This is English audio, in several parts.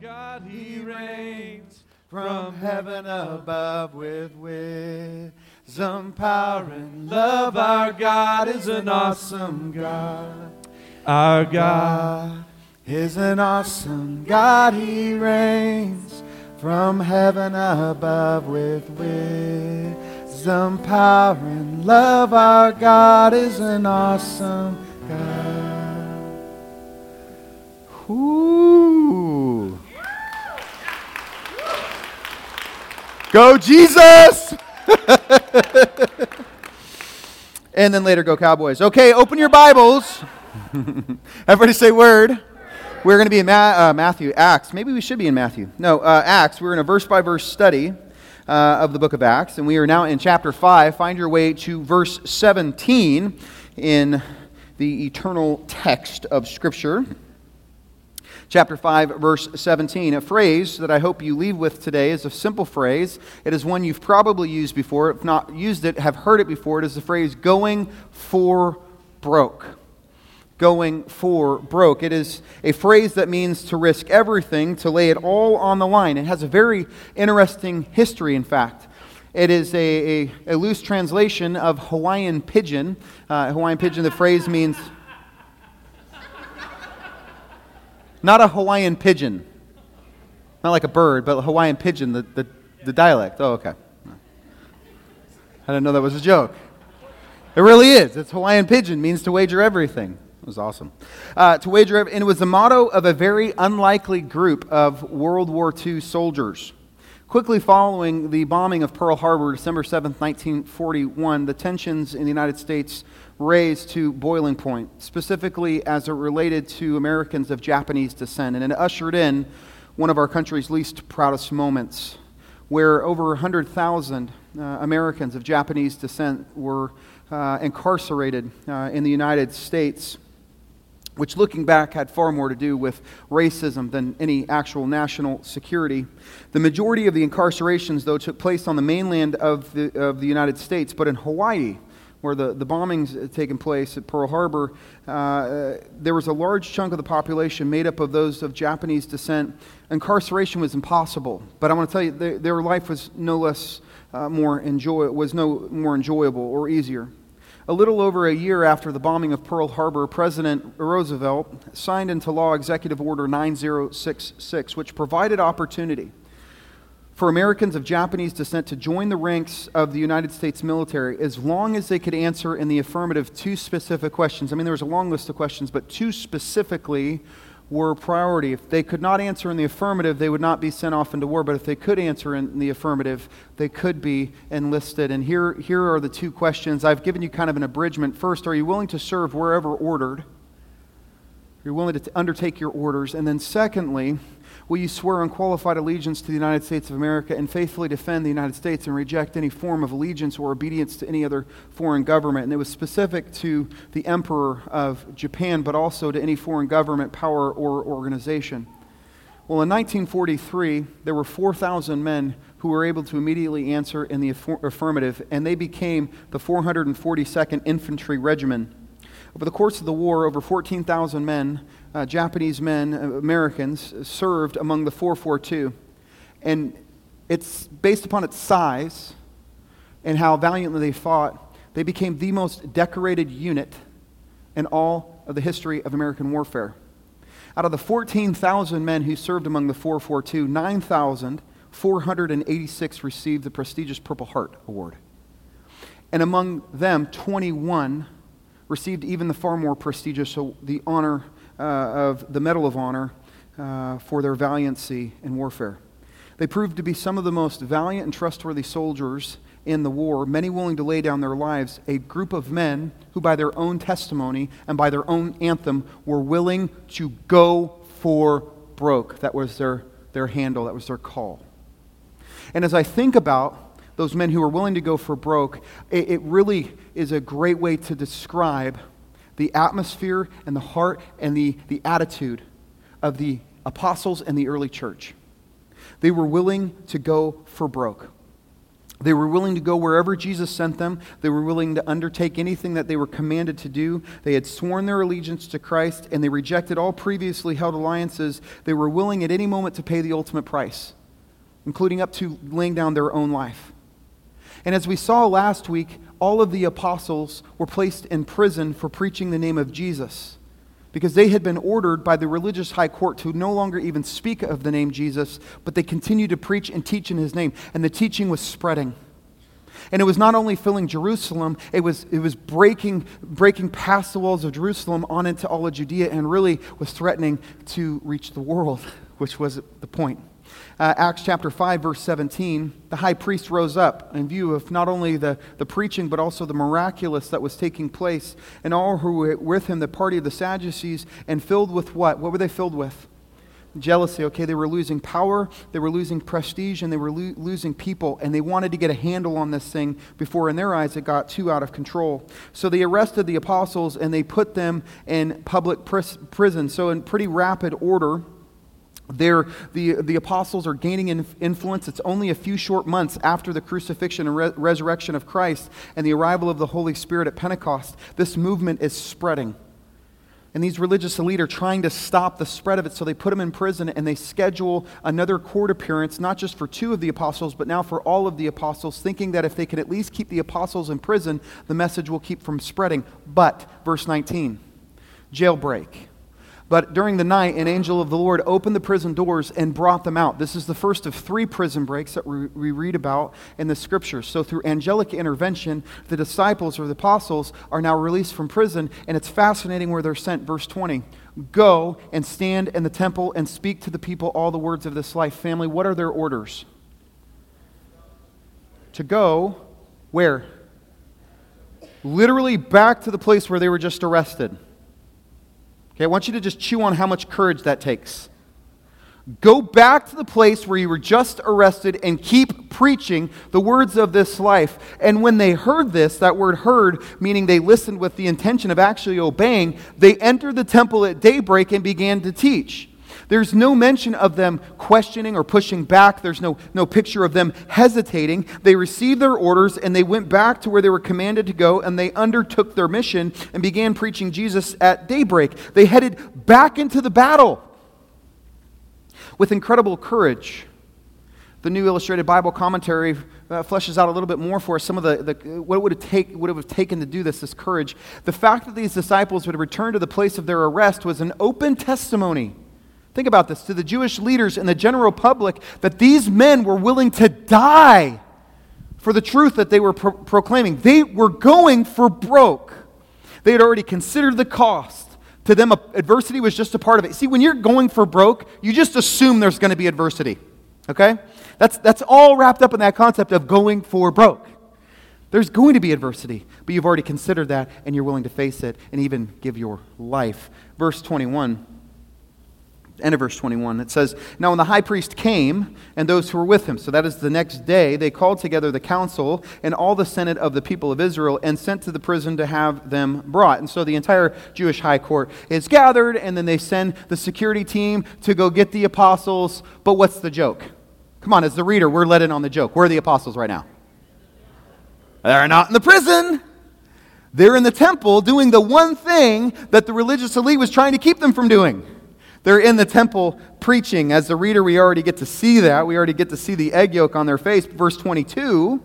God, He reigns from heaven above with wisdom, power, and love. Our God is an awesome God. Our God is an awesome God. He reigns from heaven above with wisdom, power, and love. Our God is an awesome God. Ooh. Go Jesus! and then later go Cowboys. Okay, open your Bibles. Everybody say word. We're going to be in Ma- uh, Matthew, Acts. Maybe we should be in Matthew. No, uh, Acts. We're in a verse by verse study uh, of the book of Acts, and we are now in chapter 5. Find your way to verse 17 in the eternal text of Scripture. Chapter 5, verse 17. A phrase that I hope you leave with today is a simple phrase. It is one you've probably used before. If not used it, have heard it before. It is the phrase going for broke going for broke. It is a phrase that means to risk everything, to lay it all on the line. It has a very interesting history, in fact. It is a, a, a loose translation of Hawaiian pidgin. Uh, Hawaiian pidgin, the phrase means not a Hawaiian pigeon, not like a bird, but a Hawaiian pidgin, the, the, the dialect. Oh, okay. I didn't know that was a joke. It really is. It's Hawaiian pidgin, means to wager everything. It was awesome. Uh, to wager, and it was the motto of a very unlikely group of World War II soldiers. Quickly following the bombing of Pearl Harbor, December 7th, 1941, the tensions in the United States raised to boiling point, specifically as it related to Americans of Japanese descent. And it ushered in one of our country's least proudest moments, where over 100,000 uh, Americans of Japanese descent were uh, incarcerated uh, in the United States which looking back had far more to do with racism than any actual national security. The majority of the incarcerations, though, took place on the mainland of the, of the United States, but in Hawaii, where the, the bombings had taken place at Pearl Harbor, uh, there was a large chunk of the population made up of those of Japanese descent. Incarceration was impossible, but I want to tell you, their, their life was no less uh, more enjoy, was no more enjoyable or easier. A little over a year after the bombing of Pearl Harbor, President Roosevelt signed into law Executive Order 9066, which provided opportunity for Americans of Japanese descent to join the ranks of the United States military as long as they could answer in the affirmative two specific questions. I mean, there was a long list of questions, but two specifically were priority. If they could not answer in the affirmative, they would not be sent off into war. But if they could answer in the affirmative, they could be enlisted. And here, here are the two questions. I've given you kind of an abridgment. First, are you willing to serve wherever ordered? Are You're willing to undertake your orders. And then, secondly, will you swear unqualified allegiance to the United States of America and faithfully defend the United States and reject any form of allegiance or obedience to any other foreign government? And it was specific to the Emperor of Japan, but also to any foreign government, power, or organization. Well, in 1943, there were 4,000 men who were able to immediately answer in the affir- affirmative, and they became the 442nd Infantry Regiment. Over the course of the war, over 14,000 men, uh, Japanese men, uh, Americans, served among the 442. And it's based upon its size and how valiantly they fought, they became the most decorated unit in all of the history of American warfare. Out of the 14,000 men who served among the 442, 9,486 received the prestigious Purple Heart Award. And among them, 21 received even the far more prestigious the honor of the Medal of Honor uh, for their valiancy in warfare. They proved to be some of the most valiant and trustworthy soldiers in the war, many willing to lay down their lives, a group of men who, by their own testimony and by their own anthem, were willing to go for broke. That was their, their handle, that was their call. And as I think about those men who were willing to go for broke, it, it really is a great way to describe the atmosphere and the heart and the, the attitude of the apostles and the early church. They were willing to go for broke. They were willing to go wherever Jesus sent them. They were willing to undertake anything that they were commanded to do. They had sworn their allegiance to Christ and they rejected all previously held alliances. They were willing at any moment to pay the ultimate price, including up to laying down their own life. And as we saw last week, all of the apostles were placed in prison for preaching the name of Jesus because they had been ordered by the religious high court to no longer even speak of the name Jesus, but they continued to preach and teach in his name. And the teaching was spreading. And it was not only filling Jerusalem, it was, it was breaking, breaking past the walls of Jerusalem on into all of Judea and really was threatening to reach the world, which was the point uh, Acts chapter 5, verse 17, the high priest rose up in view of not only the, the preaching, but also the miraculous that was taking place. And all who were with him, the party of the Sadducees, and filled with what? What were they filled with? Jealousy. Okay, they were losing power, they were losing prestige, and they were lo- losing people. And they wanted to get a handle on this thing before, in their eyes, it got too out of control. So they arrested the apostles and they put them in public pris- prison. So, in pretty rapid order, the, the apostles are gaining influence. It's only a few short months after the crucifixion and re- resurrection of Christ and the arrival of the Holy Spirit at Pentecost. This movement is spreading. And these religious elite are trying to stop the spread of it, so they put them in prison and they schedule another court appearance, not just for two of the apostles, but now for all of the apostles, thinking that if they can at least keep the apostles in prison, the message will keep from spreading. But, verse 19, jailbreak. But during the night, an angel of the Lord opened the prison doors and brought them out. This is the first of three prison breaks that we read about in the scriptures. So, through angelic intervention, the disciples or the apostles are now released from prison, and it's fascinating where they're sent. Verse 20 Go and stand in the temple and speak to the people all the words of this life. Family, what are their orders? To go where? Literally back to the place where they were just arrested. Okay, I want you to just chew on how much courage that takes. Go back to the place where you were just arrested and keep preaching the words of this life. And when they heard this, that word heard, meaning they listened with the intention of actually obeying, they entered the temple at daybreak and began to teach. There's no mention of them questioning or pushing back. There's no, no picture of them hesitating. They received their orders and they went back to where they were commanded to go and they undertook their mission and began preaching Jesus at daybreak. They headed back into the battle with incredible courage. The New Illustrated Bible Commentary uh, fleshes out a little bit more for us some of the, the what it would have, take, would have taken to do this, this courage. The fact that these disciples would return to the place of their arrest was an open testimony Think about this to the Jewish leaders and the general public that these men were willing to die for the truth that they were pro- proclaiming. They were going for broke. They had already considered the cost. To them, adversity was just a part of it. See, when you're going for broke, you just assume there's going to be adversity. Okay? That's, that's all wrapped up in that concept of going for broke. There's going to be adversity, but you've already considered that and you're willing to face it and even give your life. Verse 21 end of verse 21. It says, Now when the high priest came, and those who were with him, so that is the next day, they called together the council and all the senate of the people of Israel and sent to the prison to have them brought. And so the entire Jewish high court is gathered, and then they send the security team to go get the apostles. But what's the joke? Come on, as the reader, we're let in on the joke. Where are the apostles right now? They're not in the prison. They're in the temple doing the one thing that the religious elite was trying to keep them from doing. They're in the temple preaching. As the reader, we already get to see that. We already get to see the egg yolk on their face. Verse 22,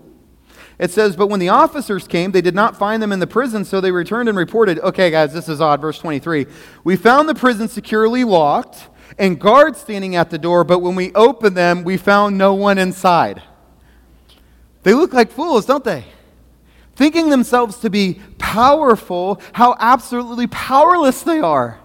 it says, But when the officers came, they did not find them in the prison, so they returned and reported, Okay, guys, this is odd. Verse 23, We found the prison securely locked and guards standing at the door, but when we opened them, we found no one inside. They look like fools, don't they? Thinking themselves to be powerful, how absolutely powerless they are.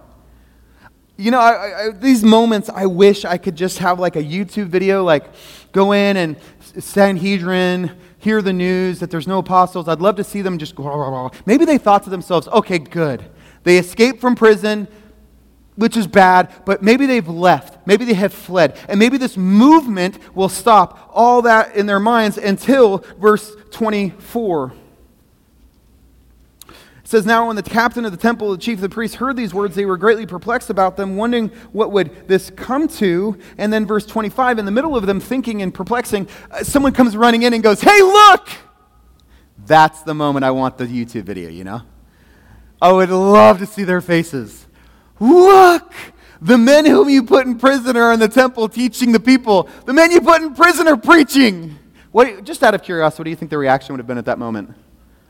You know, I, I, these moments, I wish I could just have like a YouTube video, like go in and Sanhedrin, hear the news that there's no apostles. I'd love to see them just go. Maybe they thought to themselves, okay, good. They escaped from prison, which is bad, but maybe they've left. Maybe they have fled. And maybe this movement will stop all that in their minds until verse 24 says, Now when the captain of the temple, the chief of the priests, heard these words, they were greatly perplexed about them, wondering what would this come to. And then verse 25, in the middle of them thinking and perplexing, uh, someone comes running in and goes, Hey, look! That's the moment I want the YouTube video, you know? I would love to see their faces. Look! The men whom you put in prison are in the temple teaching the people. The men you put in prison are preaching. What, just out of curiosity, what do you think the reaction would have been at that moment?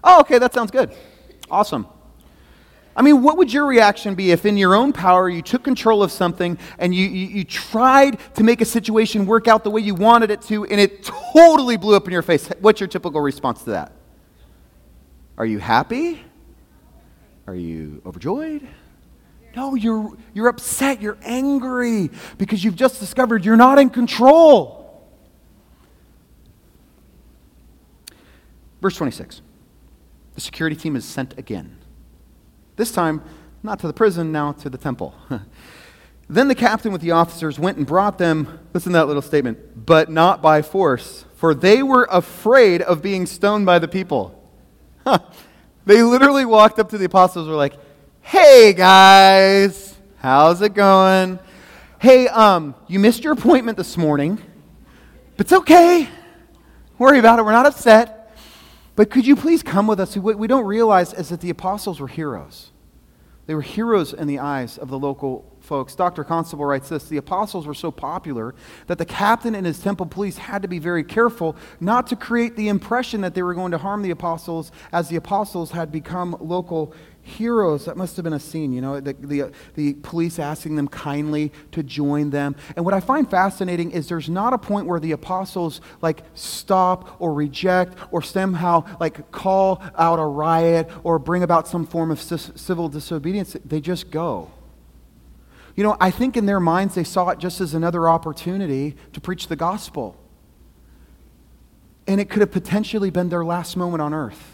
Oh, okay, that sounds good. Awesome. I mean, what would your reaction be if in your own power you took control of something and you, you, you, tried to make a situation work out the way you wanted it to and it totally blew up in your face? What's your typical response to that? Are you happy? Are you overjoyed? No, you're, you're upset, you're angry because you've just discovered you're not in control. Verse 26 The security team is sent again. This time, not to the prison, now to the temple. then the captain with the officers went and brought them, listen to that little statement, but not by force, for they were afraid of being stoned by the people. they literally walked up to the apostles were like, Hey guys, how's it going? Hey, um, you missed your appointment this morning, but it's okay. Worry about it. We're not upset. But could you please come with us? What we don't realize is that the apostles were heroes. They were heroes in the eyes of the local folks. Dr. Constable writes this The apostles were so popular that the captain and his temple police had to be very careful not to create the impression that they were going to harm the apostles, as the apostles had become local heroes. That must have been a scene, you know, the, the, the, police asking them kindly to join them. And what I find fascinating is there's not a point where the apostles like stop or reject or somehow like call out a riot or bring about some form of civil disobedience. They just go. You know, I think in their minds they saw it just as another opportunity to preach the gospel. And it could have potentially been their last moment on earth.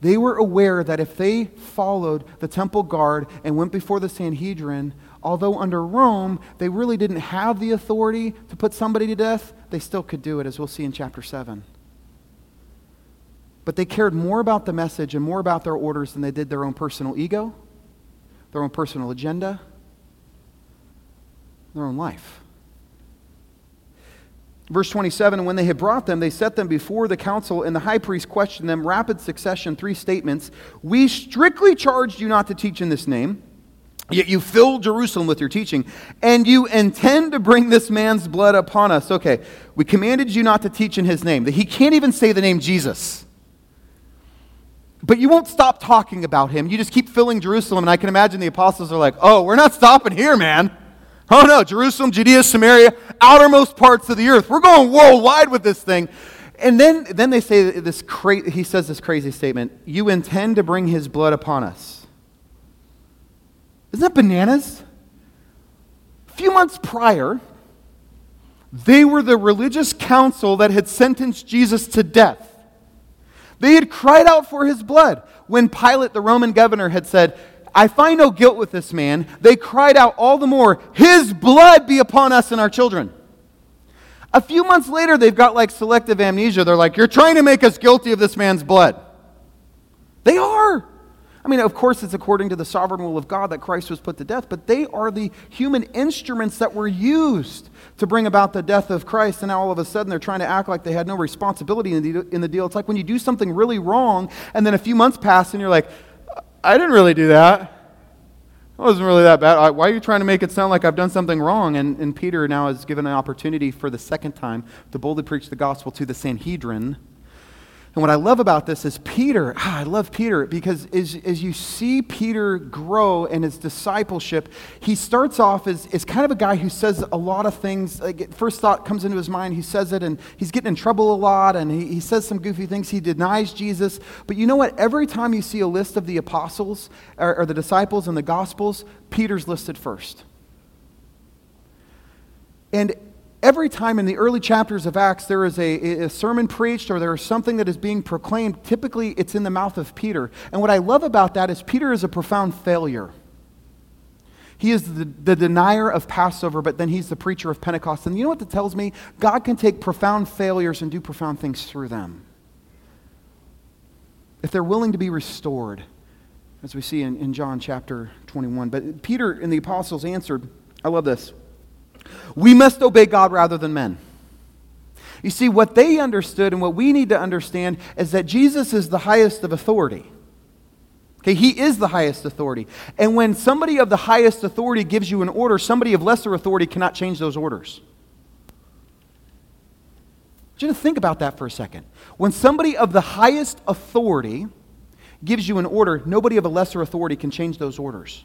They were aware that if they followed the temple guard and went before the Sanhedrin, although under Rome they really didn't have the authority to put somebody to death, they still could do it, as we'll see in chapter 7. But they cared more about the message and more about their orders than they did their own personal ego, their own personal agenda, their own life. Verse 27 And when they had brought them, they set them before the council, and the high priest questioned them, rapid succession, three statements. We strictly charged you not to teach in this name, yet you filled Jerusalem with your teaching, and you intend to bring this man's blood upon us. Okay, we commanded you not to teach in his name. that He can't even say the name Jesus. But you won't stop talking about him. You just keep filling Jerusalem, and I can imagine the apostles are like, oh, we're not stopping here, man. Oh no, Jerusalem, Judea, Samaria, outermost parts of the earth. We're going worldwide with this thing. And then, then they say this cra- he says this crazy statement You intend to bring his blood upon us. Isn't that bananas? A few months prior, they were the religious council that had sentenced Jesus to death. They had cried out for his blood when Pilate, the Roman governor, had said, I find no guilt with this man. They cried out all the more, His blood be upon us and our children. A few months later, they've got like selective amnesia. They're like, You're trying to make us guilty of this man's blood. They are. I mean, of course, it's according to the sovereign will of God that Christ was put to death, but they are the human instruments that were used to bring about the death of Christ. And now all of a sudden they're trying to act like they had no responsibility in the, in the deal. It's like when you do something really wrong, and then a few months pass, and you're like, I didn't really do that. It wasn't really that bad. Why are you trying to make it sound like I've done something wrong? And, and Peter now is given an opportunity for the second time to boldly preach the gospel to the Sanhedrin. And what I love about this is Peter, ah, I love Peter because as, as you see Peter grow in his discipleship, he starts off as, as kind of a guy who says a lot of things. Like first thought comes into his mind, he says it, and he's getting in trouble a lot, and he, he says some goofy things. He denies Jesus. But you know what? Every time you see a list of the apostles or, or the disciples in the Gospels, Peter's listed first. And every time in the early chapters of Acts there is a, a, sermon preached or there is something that is being proclaimed, typically it's in the mouth of Peter. And what I love about that is Peter is a profound failure. He is the, the denier of Passover, but then he's the preacher of Pentecost. And you know what that tells me? God can take profound failures and do profound things through them. if they're willing to be restored, as we see in, in John chapter 21. But Peter and the apostles answered, I love this. We must obey God rather than men. You see, what they understood and what we need to understand is that Jesus is the highest of authority. Okay, he is the highest authority. And when somebody of the highest authority gives you an order, somebody of lesser authority cannot change those orders. Just think about that for a second. When somebody of the highest authority gives you an order, nobody of a lesser authority can change those orders.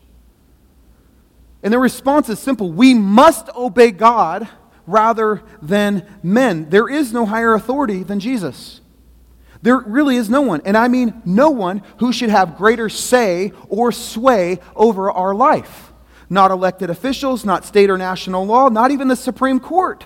And the response is simple we must obey God rather than men. There is no higher authority than Jesus. There really is no one, and I mean no one who should have greater say or sway over our life. Not elected officials, not state or national law, not even the Supreme Court.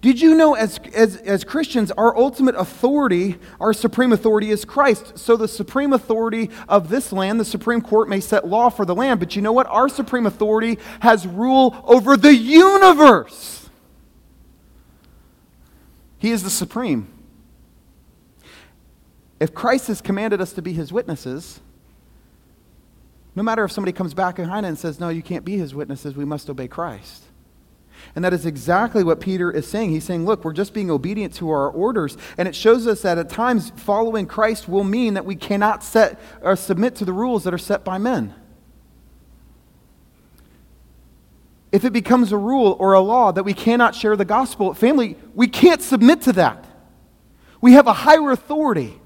Did you know, as, as, as Christians, our ultimate authority, our supreme authority is Christ? So, the supreme authority of this land, the Supreme Court may set law for the land, but you know what? Our supreme authority has rule over the universe. He is the supreme. If Christ has commanded us to be his witnesses, no matter if somebody comes back behind it and says, No, you can't be his witnesses, we must obey Christ. And that is exactly what Peter is saying. He's saying, look, we're just being obedient to our orders. And it shows us that at times following Christ will mean that we cannot set or submit to the rules that are set by men. If it becomes a rule or a law that we cannot share the gospel, family, we can't submit to that. We have a higher authority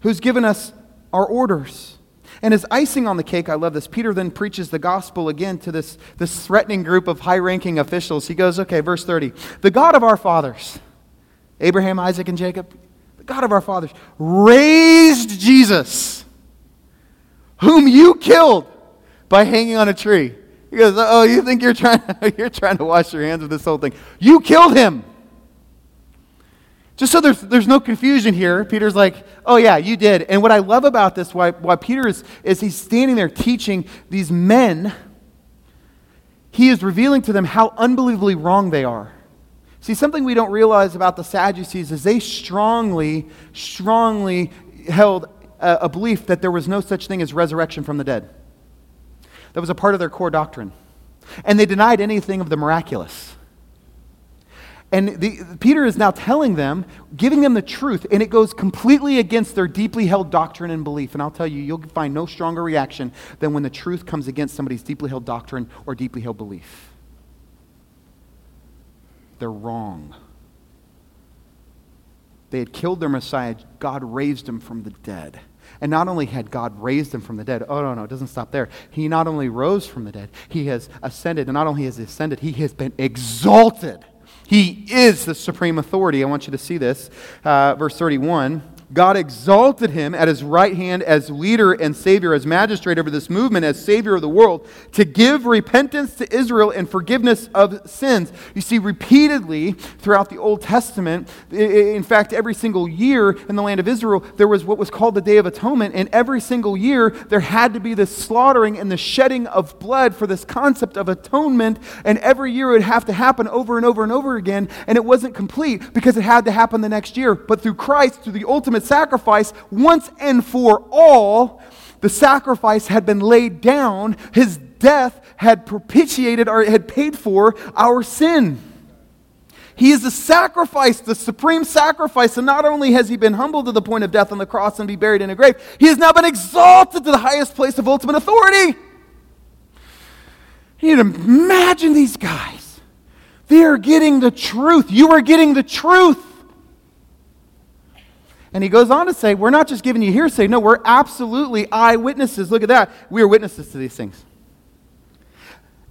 who's given us our orders. And as icing on the cake, I love this. Peter then preaches the gospel again to this, this threatening group of high ranking officials. He goes, okay, verse 30. The God of our fathers, Abraham, Isaac, and Jacob, the God of our fathers, raised Jesus, whom you killed by hanging on a tree. He goes, oh, you think you're trying, to, you're trying to wash your hands of this whole thing? You killed him. Just so there's, there's no confusion here, Peter's like, oh, yeah, you did. And what I love about this, why, why Peter is, is he's standing there teaching these men, he is revealing to them how unbelievably wrong they are. See, something we don't realize about the Sadducees is they strongly, strongly held a, a belief that there was no such thing as resurrection from the dead. That was a part of their core doctrine. And they denied anything of the miraculous. And the, Peter is now telling them, giving them the truth, and it goes completely against their deeply held doctrine and belief. And I'll tell you, you'll find no stronger reaction than when the truth comes against somebody's deeply held doctrine or deeply held belief. They're wrong. They had killed their Messiah, God raised him from the dead. And not only had God raised him from the dead, oh, no, no, it doesn't stop there. He not only rose from the dead, he has ascended. And not only has he ascended, he has been exalted he is the supreme authority. I want you to see this. Uh, verse 31 God exalted him at his right hand as leader and savior, as magistrate over this movement, as savior of the world, to give repentance to Israel and forgiveness of sins. You see, repeatedly throughout the Old Testament, in fact, every single year in the land of Israel, there was what was called the Day of Atonement, and every single year there had to be this slaughtering and the shedding of blood for this concept of atonement, and every year it would have to happen over and over and over again, and it wasn't complete because it had to happen the next year. But through Christ, through the ultimate sacrifice once and for all. The sacrifice had been laid down. His death had propitiated or had paid for our sin. He is the sacrifice, the supreme sacrifice. And not only has he been humbled to the point of death on the cross and be buried in a grave, he has now been exalted to the highest place of ultimate authority. You need to imagine these guys. They are getting the truth. You are getting the truth. And he goes on to say, We're not just giving you hearsay. No, we're absolutely eyewitnesses. Look at that. We are witnesses to these things.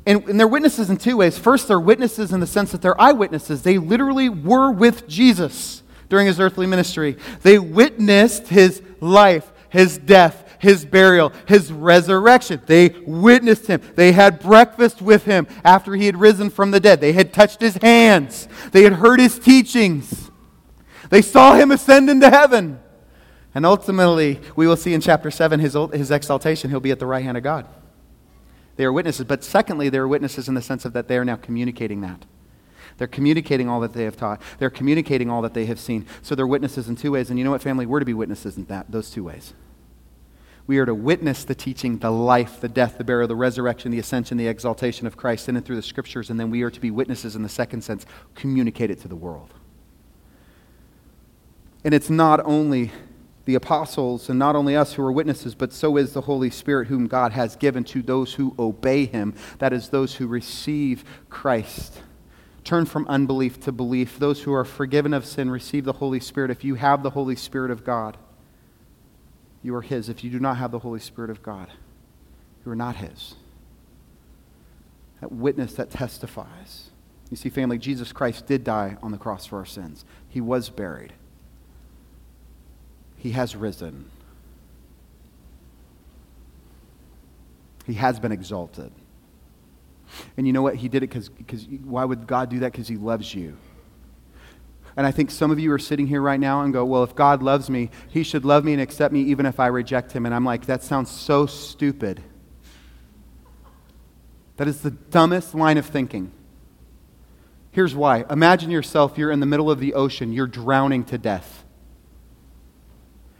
And, and they're witnesses in two ways. First, they're witnesses in the sense that they're eyewitnesses. They literally were with Jesus during his earthly ministry, they witnessed his life, his death, his burial, his resurrection. They witnessed him. They had breakfast with him after he had risen from the dead. They had touched his hands, they had heard his teachings. They saw him ascend into heaven. And ultimately, we will see in chapter 7 his, his exaltation. He'll be at the right hand of God. They are witnesses. But secondly, they are witnesses in the sense of that they are now communicating that. They're communicating all that they have taught. They're communicating all that they have seen. So they're witnesses in two ways. And you know what, family? We're to be witnesses in that, those two ways. We are to witness the teaching, the life, the death, the burial, the resurrection, the ascension, the exaltation of Christ in and through the scriptures. And then we are to be witnesses in the second sense, communicate it to the world. And it's not only the apostles and not only us who are witnesses, but so is the Holy Spirit, whom God has given to those who obey him. That is, those who receive Christ. Turn from unbelief to belief. Those who are forgiven of sin receive the Holy Spirit. If you have the Holy Spirit of God, you are His. If you do not have the Holy Spirit of God, you are not His. That witness that testifies. You see, family, Jesus Christ did die on the cross for our sins, He was buried, He has risen, He has been exalted. And you know what? He did it because why would God do that? Because He loves you. And I think some of you are sitting here right now and go, well, if God loves me, he should love me and accept me even if I reject him. And I'm like, that sounds so stupid. That is the dumbest line of thinking. Here's why. Imagine yourself, you're in the middle of the ocean, you're drowning to death.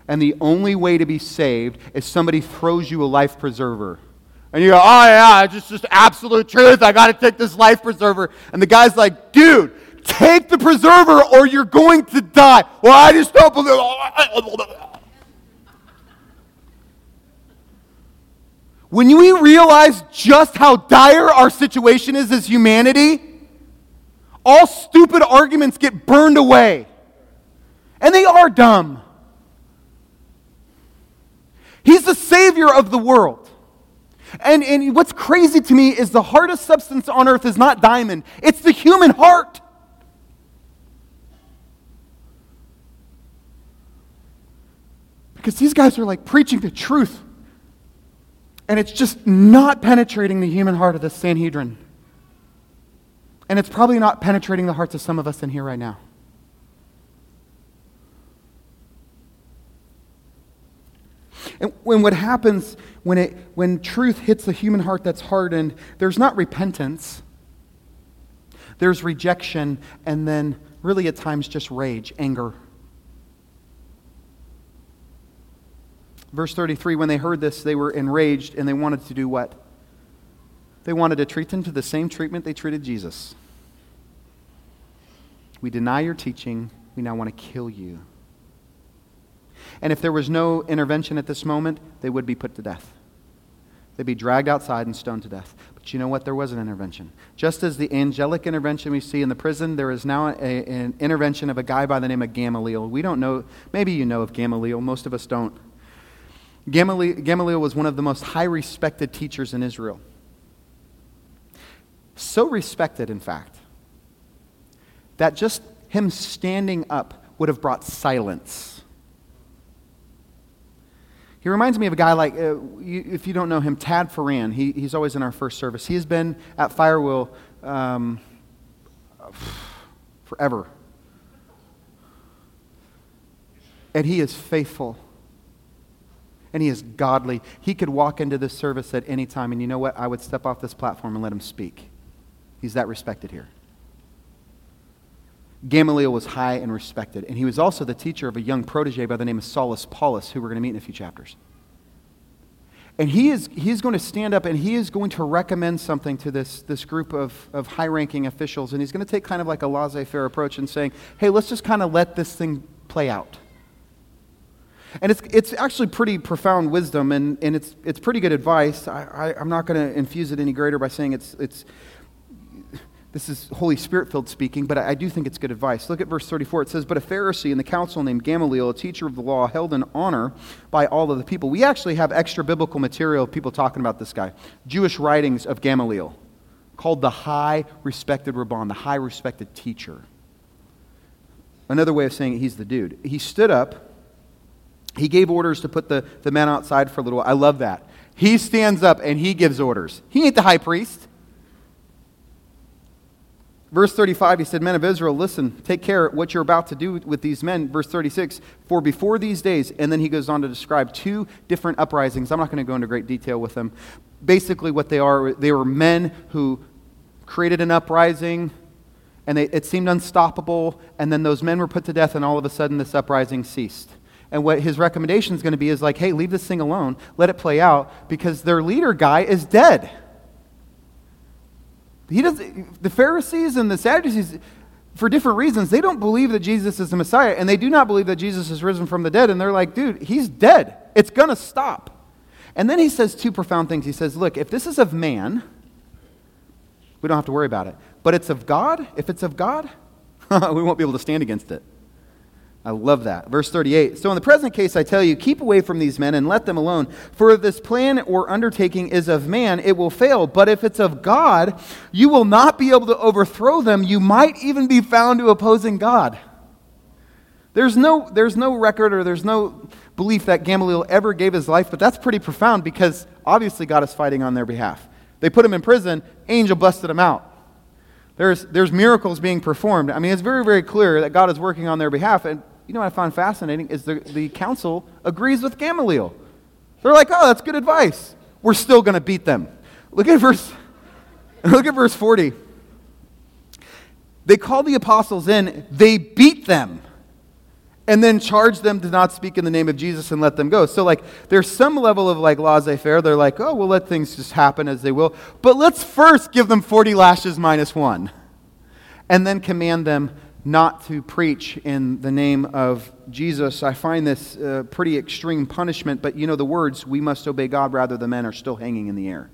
And the only way to be saved is somebody throws you a life preserver. And you go, oh yeah, it's just, just absolute truth. I got to take this life preserver. And the guy's like, dude, Take the preserver or you're going to die. Well, I just don't believe. When we realize just how dire our situation is as humanity, all stupid arguments get burned away. And they are dumb. He's the Savior of the world. And, and what's crazy to me is the hardest substance on earth is not diamond, it's the human heart. Because these guys are like preaching the truth. And it's just not penetrating the human heart of the Sanhedrin. And it's probably not penetrating the hearts of some of us in here right now. And when what happens when, it, when truth hits the human heart that's hardened, there's not repentance, there's rejection, and then really at times just rage, anger. Verse 33 when they heard this, they were enraged and they wanted to do what? They wanted to treat them to the same treatment they treated Jesus. We deny your teaching, we now want to kill you. And if there was no intervention at this moment, they would be put to death. They'd be dragged outside and stoned to death. But you know what? There was an intervention. Just as the angelic intervention we see in the prison, there is now a, an intervention of a guy by the name of Gamaliel. We don't know, maybe you know of Gamaliel, most of us don't. Gamaliel was one of the most high respected teachers in Israel. So respected, in fact, that just him standing up would have brought silence. He reminds me of a guy like, uh, you, if you don't know him, Tad Ferran. He, he's always in our first service. He has been at Firewheel um, forever. And he is faithful and he is godly. He could walk into this service at any time, and you know what? I would step off this platform and let him speak. He's that respected here. Gamaliel was high and respected, and he was also the teacher of a young protege by the name of Saulus Paulus, who we're going to meet in a few chapters. And he is, he is going to stand up and he is going to recommend something to this, this group of, of high ranking officials. And he's going to take kind of like a laissez faire approach and saying, hey, let's just kind of let this thing play out. And it's, it's actually pretty profound wisdom, and, and it's, it's pretty good advice. I, I, am not going to infuse it any greater by saying it's, it's, this is Holy Spirit filled speaking, but I, do think it's good advice. Look at verse 34. It says, But a Pharisee in the council named Gamaliel, a teacher of the law, held in honor by all of the people. We actually have extra biblical material of people talking about this guy. Jewish writings of Gamaliel, called the high respected Rabban, the high respected teacher. Another way of saying it, he's the dude. He stood up he gave orders to put the, the men outside for a little while. I love that. He stands up and he gives orders. He ain't the high priest. Verse 35, he said, Men of Israel, listen, take care what you're about to do with these men. Verse 36, for before these days, and then he goes on to describe two different uprisings. I'm not going to go into great detail with them. Basically, what they are, they were men who created an uprising, and they, it seemed unstoppable. And then those men were put to death, and all of a sudden this uprising ceased. And what his recommendation is going to be is like, hey, leave this thing alone, let it play out, because their leader guy is dead. He does, the Pharisees and the Sadducees, for different reasons, they don't believe that Jesus is the Messiah, and they do not believe that Jesus is risen from the dead. And they're like, dude, he's dead. It's going to stop. And then he says two profound things. He says, look, if this is of man, we don't have to worry about it. But it's of God. If it's of God, we won't be able to stand against it. I love that. Verse 38. So, in the present case, I tell you, keep away from these men and let them alone. For if this plan or undertaking is of man, it will fail. But if it's of God, you will not be able to overthrow them. You might even be found to opposing God. There's no, there's no record or there's no belief that Gamaliel ever gave his life, but that's pretty profound because obviously God is fighting on their behalf. They put him in prison, angel busted him out. There's, there's miracles being performed. I mean, it's very, very clear that God is working on their behalf. And you know what I find fascinating is the, the council agrees with Gamaliel. They're like, oh, that's good advice. We're still going to beat them. Look at verse, look at verse 40. They called the apostles in, they beat them, and then charged them to not speak in the name of Jesus and let them go. So, like, there's some level of like laissez faire. They're like, oh, we'll let things just happen as they will. But let's first give them 40 lashes minus one, and then command them not to preach in the name of Jesus. I find this uh, pretty extreme punishment, but you know, the words, we must obey God rather than men, are still hanging in the air.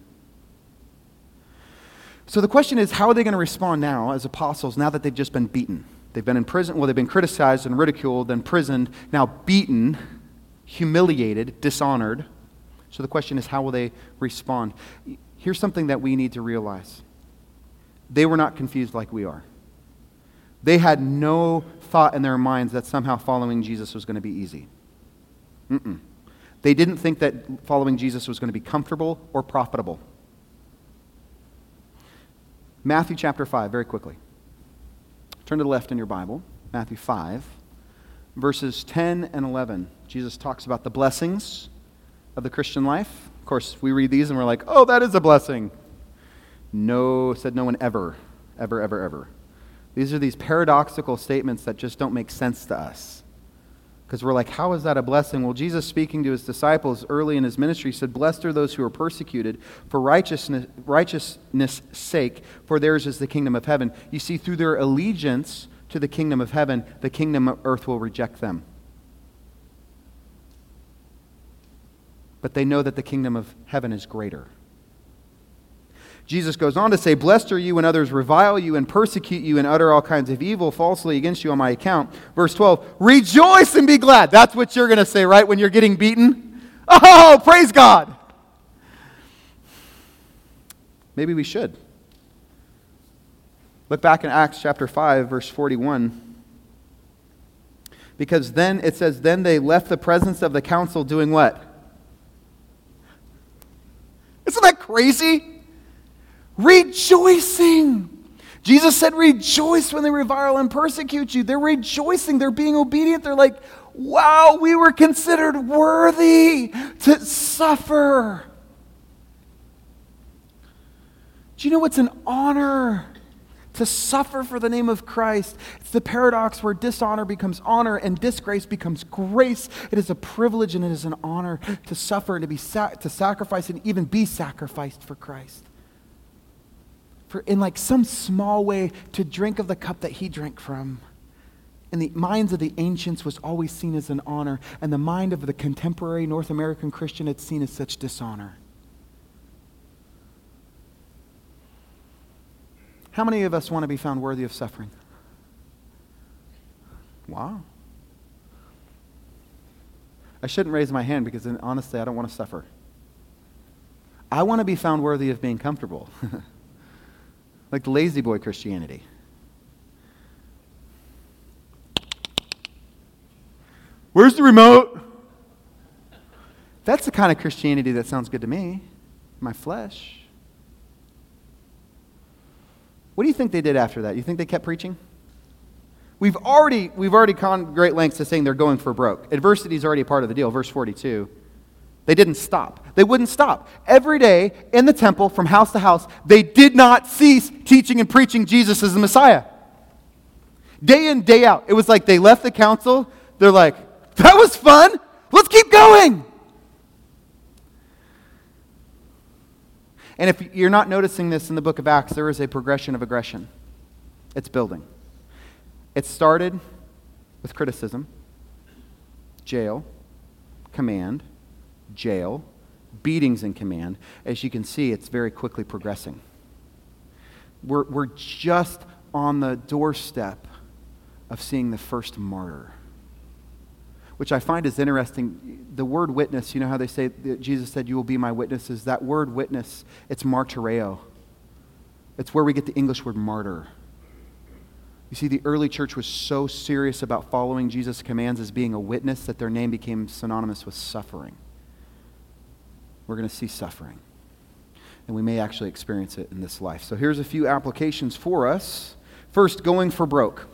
So the question is, how are they going to respond now as apostles now that they've just been beaten? They've been in prison, well, they've been criticized and ridiculed, imprisoned, now beaten, humiliated, dishonored. So the question is, how will they respond? Here's something that we need to realize they were not confused like we are. They had no thought in their minds that somehow following Jesus was going to be easy. Mm-mm. They didn't think that following Jesus was going to be comfortable or profitable. Matthew chapter 5, very quickly. Turn to the left in your Bible. Matthew 5, verses 10 and 11. Jesus talks about the blessings of the Christian life. Of course, we read these and we're like, oh, that is a blessing. No, said no one ever, ever, ever, ever. These are these paradoxical statements that just don't make sense to us. Because we're like, how is that a blessing? Well, Jesus, speaking to his disciples early in his ministry, said, Blessed are those who are persecuted for righteousness, righteousness' sake, for theirs is the kingdom of heaven. You see, through their allegiance to the kingdom of heaven, the kingdom of earth will reject them. But they know that the kingdom of heaven is greater. Jesus goes on to say, Blessed are you when others revile you and persecute you and utter all kinds of evil falsely against you on my account. Verse 12, Rejoice and be glad. That's what you're going to say, right, when you're getting beaten? Oh, praise God. Maybe we should. Look back in Acts chapter 5, verse 41. Because then it says, Then they left the presence of the council doing what? Isn't that crazy? Rejoicing. Jesus said, Rejoice when they revile and persecute you. They're rejoicing. They're being obedient. They're like, Wow, we were considered worthy to suffer. Do you know what's an honor? To suffer for the name of Christ. It's the paradox where dishonor becomes honor and disgrace becomes grace. It is a privilege and it is an honor to suffer and to, be sa- to sacrifice and even be sacrificed for Christ for in like some small way to drink of the cup that he drank from. In the minds of the ancients was always seen as an honor and the mind of the contemporary north american christian it's seen as such dishonor. How many of us want to be found worthy of suffering? Wow. I shouldn't raise my hand because honestly i don't want to suffer. I want to be found worthy of being comfortable like the La-Z-Boy Christianity. Where's the remote? That's the kind of Christianity that sounds good to me, my flesh. What do you think they did after that? You think they kept preaching? We've already, we've already gone great lengths to saying they're going for broke. Adversity is already a part of the deal. Verse 42. They didn't stop. They wouldn't stop. Every day in the temple, from house to house, they did not cease teaching and preaching Jesus as the Messiah. Day in, day out. It was like they left the council. They're like, that was fun. Let's keep going. And if you're not noticing this in the book of Acts, there is a progression of aggression. It's building. It started with criticism, jail, command, jail, beatings in command. As you can see, it's very quickly progressing. We're, we're just on the doorstep of seeing the first martyr, which I find is interesting. The word witness, you know how they say, Jesus said, You will be my witnesses. That word witness, it's martyreo. It's where we get the English word martyr. You see, the early church was so serious about following Jesus' commands as being a witness that their name became synonymous with suffering. We're going to see suffering. And we may actually experience it in this life. So here's a few applications for us. First, going for broke.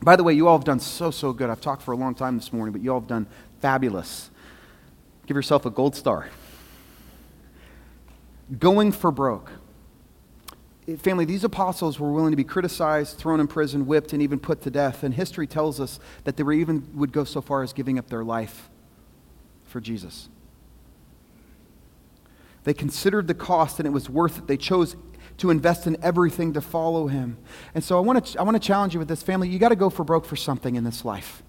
By the way, you all have done so, so good. I've talked for a long time this morning, but you all have done fabulous. Give yourself a gold star. Going for broke. Eh, family, these apostles were willing to be criticized, thrown in prison, whipped, and even put to death. And history tells us that they were even would go so far as giving up their life for Jesus. They considered the cost and it was worth it. They chose to invest in everything to follow him. And so I want to, I want to challenge you with this family. You got to go for broke for something in this life.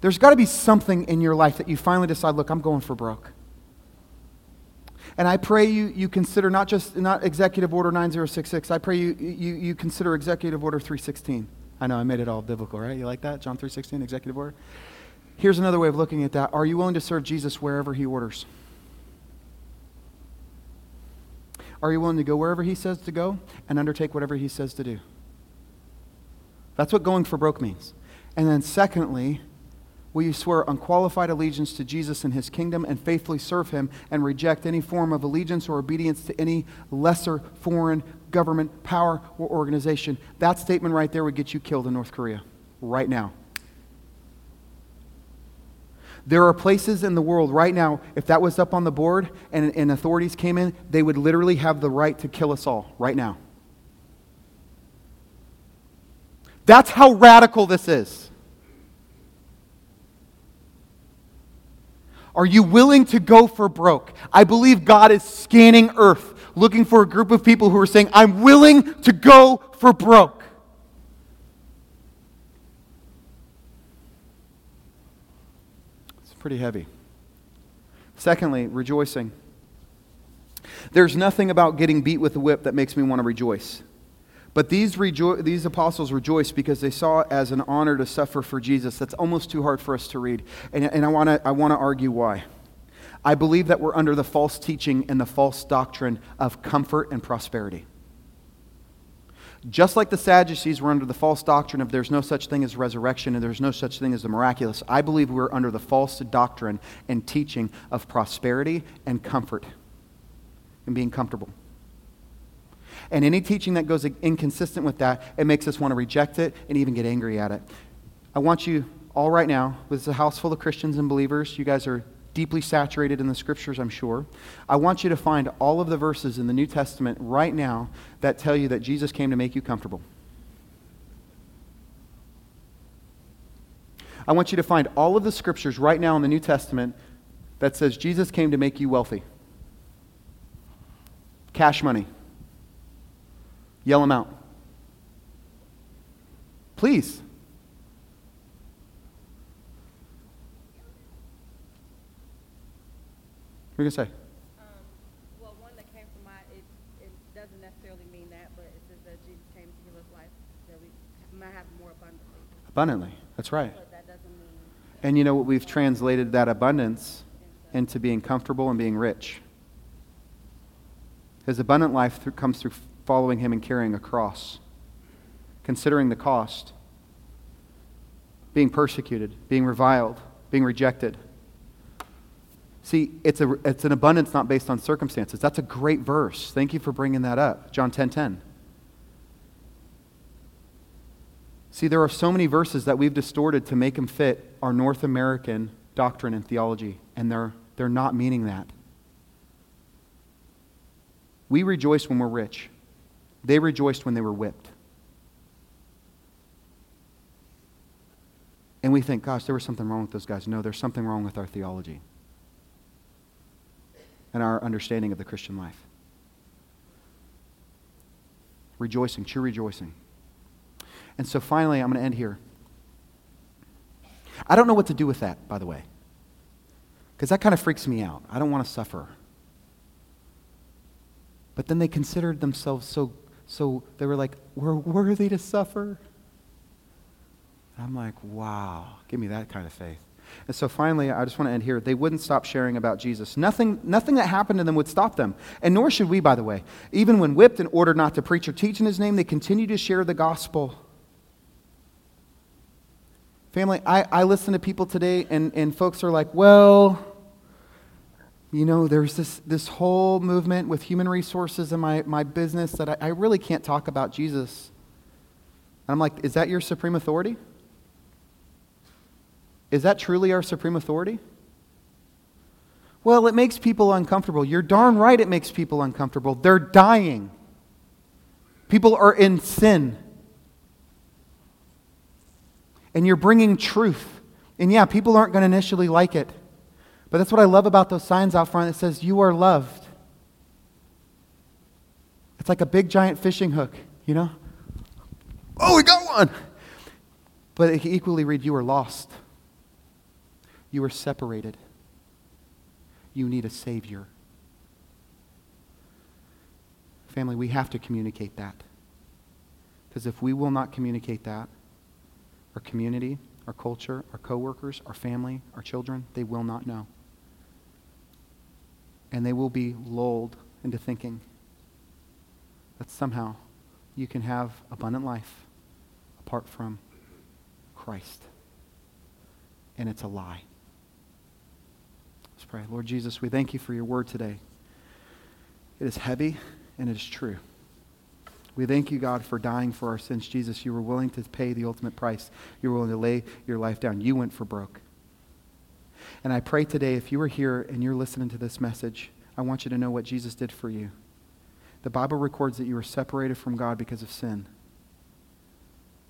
There's got to be something in your life that you finally decide, look, I'm going for broke. And I pray you, you consider not just not Executive Order 9066, I pray you, you, you consider Executive Order 316. I know I made it all biblical, right? You like that? John 316, Executive Order? Here's another way of looking at that. Are you willing to serve Jesus wherever he orders? Are you willing to go wherever he says to go and undertake whatever he says to do? That's what going for broke means. And then, secondly, will you swear unqualified allegiance to Jesus and his kingdom and faithfully serve him and reject any form of allegiance or obedience to any lesser foreign government, power, or organization? That statement right there would get you killed in North Korea right now. There are places in the world right now, if that was up on the board and, and authorities came in, they would literally have the right to kill us all right now. That's how radical this is. Are you willing to go for broke? I believe God is scanning earth looking for a group of people who are saying, I'm willing to go for broke. Pretty heavy. Secondly, rejoicing. There's nothing about getting beat with a whip that makes me want to rejoice. But these, rejo- these apostles rejoiced because they saw it as an honor to suffer for Jesus. That's almost too hard for us to read. And, and I want to I wanna argue why. I believe that we're under the false teaching and the false doctrine of comfort and prosperity. Just like the Sadducees were under the false doctrine of there's no such thing as resurrection and there's no such thing as the miraculous, I believe we're under the false doctrine and teaching of prosperity and comfort and being comfortable. And any teaching that goes inconsistent with that, it makes us want to reject it and even get angry at it. I want you all right now, this is a house full of Christians and believers. You guys are deeply saturated in the scriptures, I'm sure. I want you to find all of the verses in the New Testament right now that tell you that Jesus came to make you comfortable. I want you to find all of the scriptures right now in the New Testament that says Jesus came to make you wealthy. Cash money. Yell them out. Please. What are you going to say? Um, well, one that came from my, it, it doesn't necessarily mean that, but it says that Jesus came to give us Um, life that came from my it it doesn't necessarily mean that but it is that Jesus came to he looks like there we might have more abundantly. Abundantly. That's right. But that doesn't mean. And you know what? We've translated that abundance into being comfortable and being rich. His abundant life through, comes through following him and carrying a cross, considering the cost, being persecuted, being reviled, being rejected. See, it's, a, it's an abundance not based on circumstances. That's a great verse. Thank you for bringing that up. John 10 10. See, there are so many verses that we've distorted to make them fit our North American doctrine and theology, and they're, they're not meaning that. We rejoice when we're rich, they rejoiced when they were whipped. And we think, gosh, there was something wrong with those guys. No, there's something wrong with our theology and our understanding of the Christian life. Rejoicing, true rejoicing. And so finally, I'm going to end here. I don't know what to do with that, by the way, because that kind of freaks me out. I don't want to suffer. But then they considered themselves so, so they were like, we're worthy to suffer. I'm like, wow, give me that kind of faith. And so finally, I just want to end here. They wouldn't stop sharing about Jesus. Nothing, nothing that happened to them would stop them. And nor should we, by the way. Even when whipped and ordered not to preach or teach in his name, they continue to share the gospel. Family, I, I listen to people today, and, and folks are like, well, you know, there's this, this whole movement with human resources in my, my business that I, I really can't talk about Jesus. And I'm like, is that your supreme authority? Is that truly our supreme authority? Well, it makes people uncomfortable. You're darn right it makes people uncomfortable. They're dying. People are in sin. And you're bringing truth. And yeah, people aren't going to initially like it. But that's what I love about those signs out front that says, You are loved. It's like a big giant fishing hook, you know? Oh, we got one! But it can equally read, You are lost. You are separated. You need a Savior. Family, we have to communicate that. Because if we will not communicate that, our community, our culture, our coworkers, our family, our children, they will not know. And they will be lulled into thinking that somehow you can have abundant life apart from Christ. And it's a lie. Let's pray. Lord Jesus, we thank you for your word today. It is heavy and it is true. We thank you, God, for dying for our sins. Jesus, you were willing to pay the ultimate price. You were willing to lay your life down. You went for broke. And I pray today, if you are here and you're listening to this message, I want you to know what Jesus did for you. The Bible records that you were separated from God because of sin.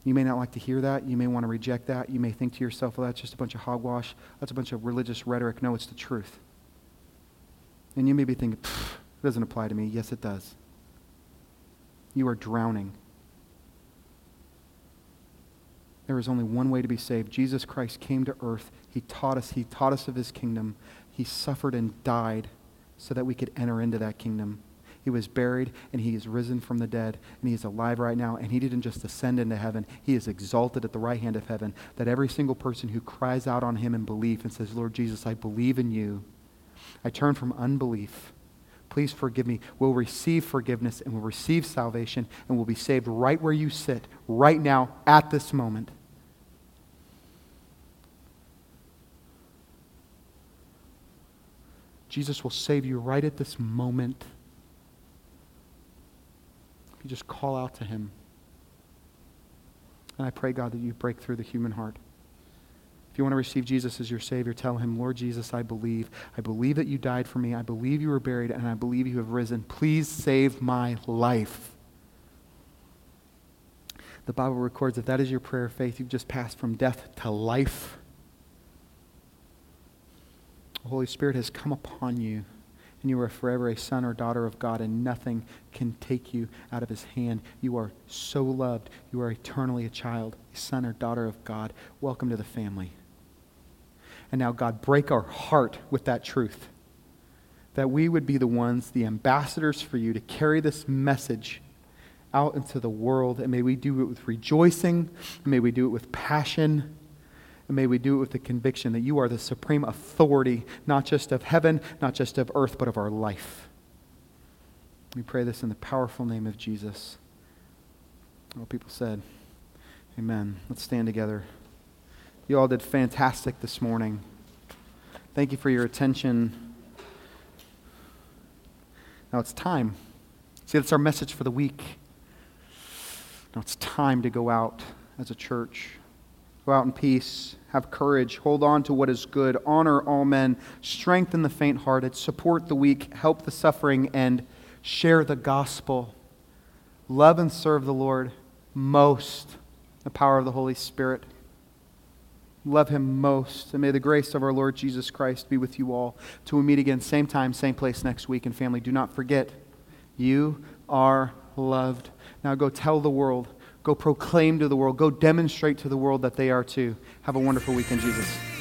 You may not like to hear that. You may want to reject that. You may think to yourself, well, that's just a bunch of hogwash. That's a bunch of religious rhetoric. No, it's the truth. And you may be thinking, it doesn't apply to me. Yes, it does. You are drowning. There is only one way to be saved. Jesus Christ came to earth. He taught us. He taught us of his kingdom. He suffered and died so that we could enter into that kingdom. He was buried and he is risen from the dead and he is alive right now. And he didn't just ascend into heaven, he is exalted at the right hand of heaven. That every single person who cries out on him in belief and says, Lord Jesus, I believe in you, I turn from unbelief Please forgive me. We'll receive forgiveness and we'll receive salvation and we'll be saved right where you sit, right now, at this moment. Jesus will save you right at this moment. You just call out to him. And I pray, God, that you break through the human heart. If you want to receive Jesus as your Savior, tell him, Lord Jesus, I believe. I believe that you died for me. I believe you were buried, and I believe you have risen. Please save my life. The Bible records that that is your prayer of faith, you've just passed from death to life. The Holy Spirit has come upon you, and you are forever a son or daughter of God, and nothing can take you out of his hand. You are so loved. You are eternally a child, a son or daughter of God. Welcome to the family. And now, God, break our heart with that truth. That we would be the ones, the ambassadors for you, to carry this message out into the world. And may we do it with rejoicing. And may we do it with passion. And may we do it with the conviction that you are the supreme authority, not just of heaven, not just of earth, but of our life. We pray this in the powerful name of Jesus. All people said, Amen. Let's stand together. You all did fantastic this morning. Thank you for your attention. Now it's time. See, that's our message for the week. Now it's time to go out as a church. Go out in peace. Have courage. Hold on to what is good. Honor all men. Strengthen the faint hearted. Support the weak. Help the suffering. And share the gospel. Love and serve the Lord most. The power of the Holy Spirit. Love him most. And may the grace of our Lord Jesus Christ be with you all. Till we meet again, same time, same place next week. And family, do not forget, you are loved. Now go tell the world go proclaim to the world, go demonstrate to the world that they are too. Have a wonderful weekend, Jesus.